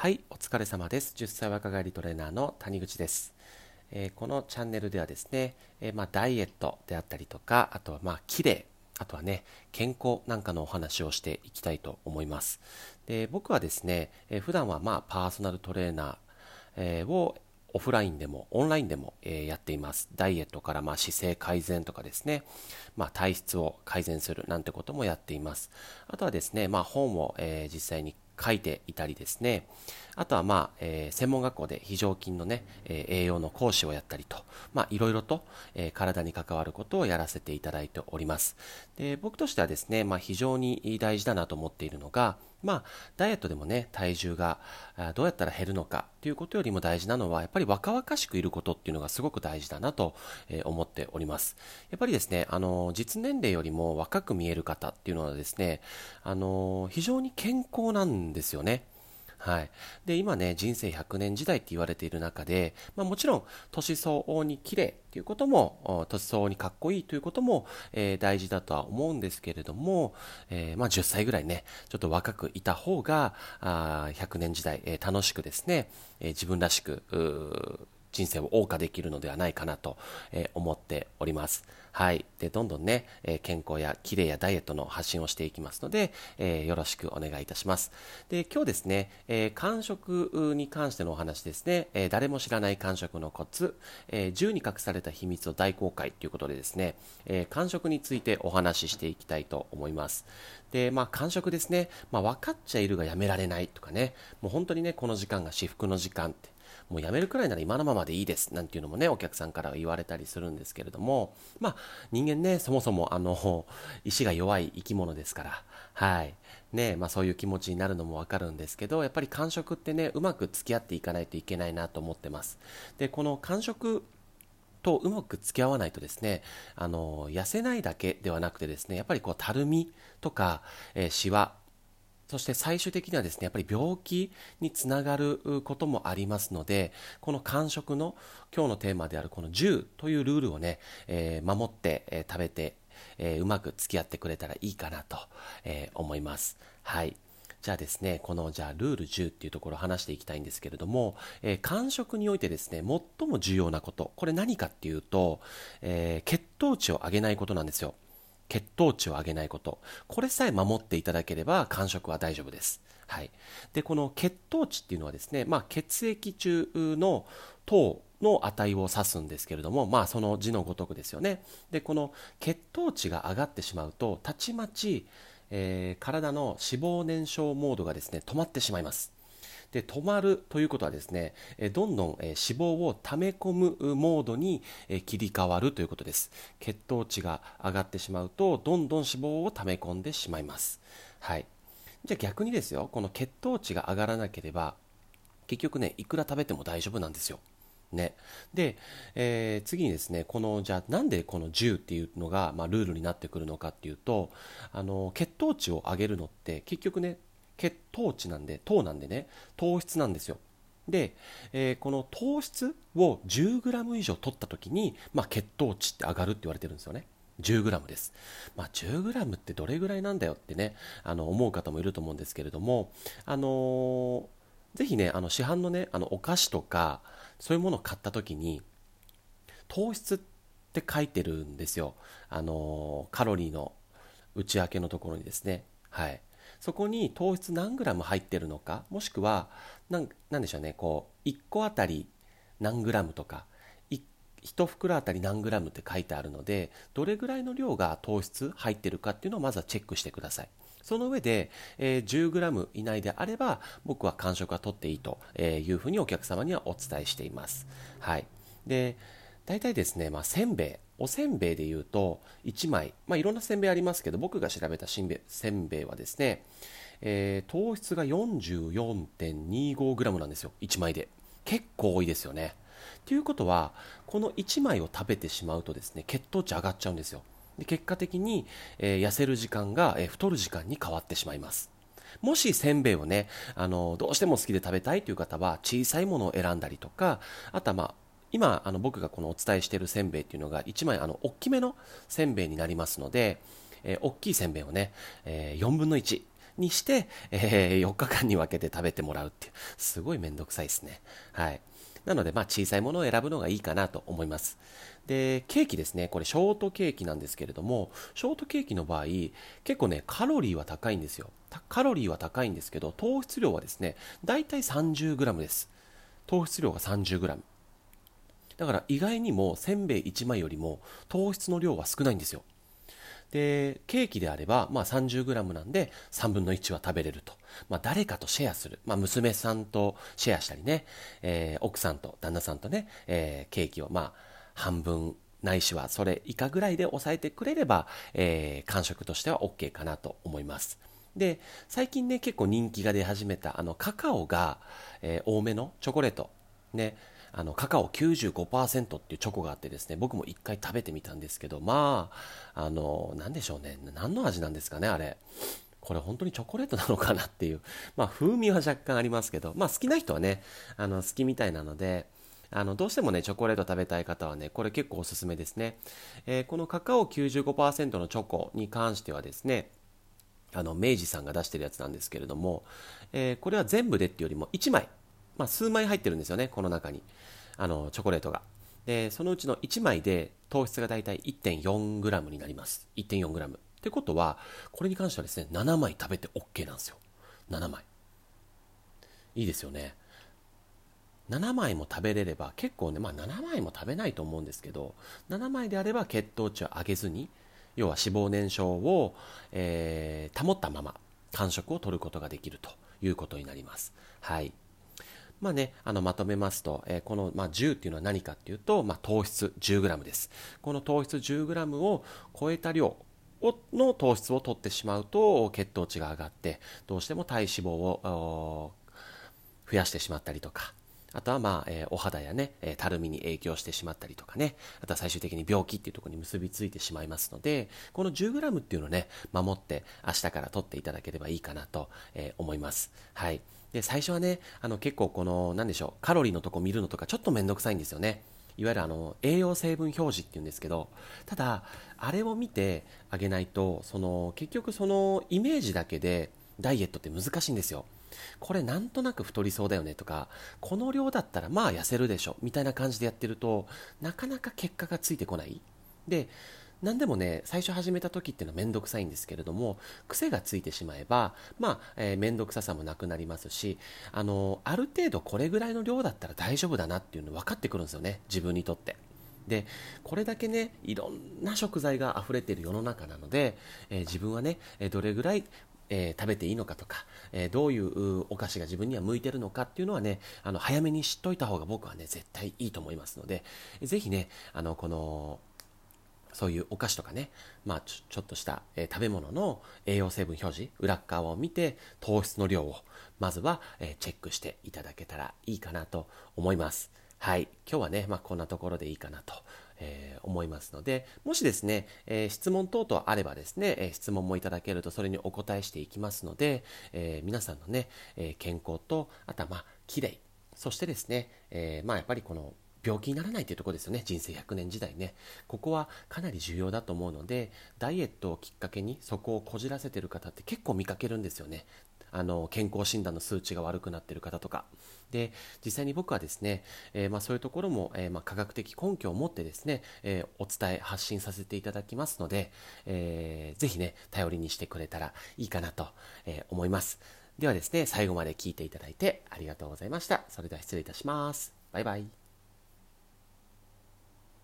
はい、お疲れ様です。10歳若返りトレーナーの谷口です。えーこのチャンネルではですね、えーまあ、ダイエットであったりとか、あとはまあ綺麗、あとはね、健康なんかのお話をしていきたいと思います。で僕はですね、えー普段はまあパーソナルトレーナー、えーをオフラインでもオンラインでも、えーやっています。ダイエットからまあ姿勢改善とかですね、まあ、体質を改善するなんてこともやっています。あとはですね、まあ、本を、えー実際に書いていたりですね、あとはまあ、えー専門学校で非常勤のね、えー栄養の講師をやったりと、まあ、いろいろと、えー体に関わることをやらせていただいております。で、僕としてはですね、まあ、非常に大事だなと思っているのが、まあ、ダイエットでもね、体重がどうやったら減るのかということよりも大事なのは、やっぱり若々しくいることっていうのがすごく大事だなと、思っております。やっぱりですね、あの、実年齢よりも若く見える方っていうのはですね、あの、非常に健康なんですよね。はい。で、今ね、人生100年時代って言われている中で、まあもちろん、年相応に綺麗っていうことも、年相応にかっこいいということも、えー大事だとは思うんですけれども、えーまあ10歳ぐらいね、ちょっと若くいた方が、あ100年時代、えー楽しくですね、え自分らしく、人生を謳歌できるのではないかなと、え思っております。はい。で、どんどんね、え健康や綺麗やダイエットの発信をしていきますので、えーよろしくお願いいたします。で、今日ですね、えー間食に関してのお話ですね、えー誰も知らない間食のコツ、えー銃に隠された秘密を大公開ということでですね、えー間食についてお話ししていきたいと思います。で、まあ、間食ですね、まあ、分かっちゃいるがやめられないとかね、もう本当にね、この時間が至福の時間って、もうやめるくらいなら今のままでいいですなんていうのもね、お客さんから言われたりするんですけれども、まあ、人間ね、そもそもあの、意志が弱い生き物ですから、はい。ね、まあそういう気持ちになるのもわかるんですけど、やっぱり間食ってね、うまく付き合っていかないといけないなと思ってます。で、この間食とうまく付き合わないとですね、あの、痩せないだけではなくてですね、やっぱりこう、たるみとか、えーシワ、そして最終的にはですね、やっぱり病気につながることもありますので、この間食の今日のテーマであるこの10というルールをね、えー守って、えー食べて、えーうまく付き合ってくれたらいいかなと、え思います。はい。じゃあですね、このじゃあルール10っていうところを話していきたいんですけれども、えー間食においてですね、最も重要なこと、これ何かっていうと、えー血糖値を上げないことなんですよ。血糖値を上げないこと。これさえ守っていただければ、間食は大丈夫です。はい。で、この血糖値っていうのはですね、まあ、血液中の糖の値を指すんですけれども、まあ、その字のごとくですよね。で、この血糖値が上がってしまうと、たちまち、えー体の脂肪燃焼モードがですね、止まってしまいます。で止まるということはですね、どんどん、脂肪を溜め込むモードに、切り替わるということです。血糖値が上がってしまうと、どんどん脂肪を溜め込んでしまいます。はい。じゃあ逆にですよ、この血糖値が上がらなければ、結局ね、いくら食べても大丈夫なんですよ。ね。で、えー次にですね、この、じゃあなんでこの10っていうのが、まあ、ルールになってくるのかっていうと、あの、血糖値を上げるのって結局ね、血糖値なんで、糖なんでね、糖質なんですよ。で、えーこの糖質を 10g 以上取った時に、まあ、血糖値って上がるって言われてるんですよね。10g です。まあ、10g ってどれぐらいなんだよってね、あの思う方もいると思うんですけれども、あのーぜひね、あの市販のね、あのお菓子とか、そういうものを買った時に、糖質って書いてるんですよ。あのーカロリーの内訳のところにですね。はい。そこに糖質何グラム入ってるのか、もしくは、なんなんでしょうね、こう、1個あたり何グラムとか、い1袋あたり何グラムって書いてあるので、どれぐらいの量が糖質入ってるかっていうのをまずはチェックしてください。その上で、えー 10g 以内であれば、僕は間食は取っていいというふうにお客様にはお伝えしています。はい。で、大体ですね、まあ、せんべい、おせんべいで言うと、1枚、まあ、いろんなせんべいありますけど、僕が調べたしんべせんべいはですね、えー糖質が 44.25g なんですよ、1枚で。結構多いですよね。ということは、この1枚を食べてしまうとですね、血糖値上がっちゃうんですよ。で結果的に、えー痩せる時間が、えー太る時間に変わってしまいます。もしせんべいをね、あの、どうしても好きで食べたいという方は、小さいものを選んだりとか、あとはまあ、今、あの、僕がこのお伝えしているせんべいっていうのが、1枚、あの、大きめのせんべいになりますので、えー大きいせんべいをね、えー4分の1、にして、えー、4日間に分けて食べてもらうっていう、すごいめんどくさいですね。はい。なので、まあ、小さいものを選ぶのがいいかなと思います。で、ケーキですね。これ、ショートケーキなんですけれども、ショートケーキの場合、結構ね、カロリーは高いんですよ。カロリーは高いんですけど、糖質量はですね、だいたい 30g です。糖質量が 30g。だから意外にもせんべい1枚よりも糖質の量は少ないんですよ。で、ケーキであれば、まあ 30g なんで3分の1は食べれると。まあ誰かとシェアする。まあ娘さんとシェアしたりね、えー、奥さんと旦那さんとね、えー、ケーキをまあ半分ないしはそれ以下ぐらいで抑えてくれれば、えー、完食としては OK かなと思います。で、最近ね、結構人気が出始めた、あの、カカオが、えー、多めのチョコレート。ね、あのカカオ95%っていうチョコがあってですね僕も1回食べてみたんですけどまああの何でしょうね。何の味なんですかねあれ。これ本当にチョコレートなのかなっていう。まあ風味は若干ありますけどまあ好きな人はねあの好きみたいなのであのどうしてもねチョコレート食べたい方はねこれ結構おすすめですね、えー、このカカオ95%のチョコに関してはですねあの明治さんが出してるやつなんですけれども、えー、これは全部でっていうよりも1枚まあ、数枚入ってるんですよね、この中に。あの、チョコレートが。で、そのうちの1枚で糖質がだいたい 1.4g になります。1.4g。ってことは、これに関してはですね、7枚食べて OK なんですよ。7枚。いいですよね。7枚も食べれれば結構ね、まあ7枚も食べないと思うんですけど、7枚であれば血糖値を上げずに、要は脂肪燃焼を、えー、保ったまま間食を取ることができるということになります。はい。まあね、あのまとめますと、えー、この、まあ、10っていうのは何かっていうと、まあ、糖質 10g です。この糖質 10g を超えた量の糖質を取ってしまうと血糖値が上がってどうしても体脂肪を増やしてしまったりとかあとはまあ、えー、お肌やね、えー、たるみに影響してしまったりとかね、あとは最終的に病気っていうところに結びついてしまいますので、この 10g っていうのをね、守って明日から取っていただければいいかなと、えー、思います。はい。で、最初はね、あの結構この、なんでしょう、カロリーのとこ見るのとかちょっとめんどくさいんですよね。いわゆるあの栄養成分表示っていうんですけど、ただ、あれを見てあげないと、その結局そのイメージだけでダイエットって難しいんですよ。これなんとなく太りそうだよねとか、この量だったらまあ痩せるでしょ、みたいな感じでやってると、なかなか結果がついてこない。で、何でもね、最初始めた時っていうのはめんどくさいんですけれども、癖がついてしまえば、まあ、えー、めんどくささもなくなりますし、あの、ある程度これぐらいの量だったら大丈夫だなっていうの分かってくるんですよね、自分にとって。でこれだけねいろんな食材が溢れている世の中なので、えー、自分はねどれぐらいえー、食べていいのかとか、えー、どういうお菓子が自分には向いてるのかっていうのはね、あの早めに知っといた方が僕はね、絶対いいと思いますので、ぜひね、あのこのそういうお菓子とかね、まあ、ちょちょっとした、えー、食べ物の栄養成分表示、裏側を見て糖質の量をまずは、えー、チェックしていただけたらいいかなと思います。はい。今日はね、まあ、こんなところでいいかなとえー、思いますので、もしですね、え、質問等々あればですね、え、質問もいただけるとそれにお答えしていきますので、え皆さんのね、え健康と、あとはまあ、綺麗、そしてですね、えまあやっぱりこの病気にならないというとこですよね。人生100年時代ね。ここはかなり重要だと思うので、ダイエットをきっかけにそこをこじらせてる方って結構見かけるんですよね。あの健康診断の数値が悪くなっている方とかで実際に僕はですね、えー、まあ、そういうところも、えー、まあ、科学的根拠を持ってですね、えー、お伝え発信させていただきますので、えー、ぜひね頼りにしてくれたらいいかなと、え思いますではですね最後まで聞いていただいてありがとうございましたそれでは失礼いたしますバイバイ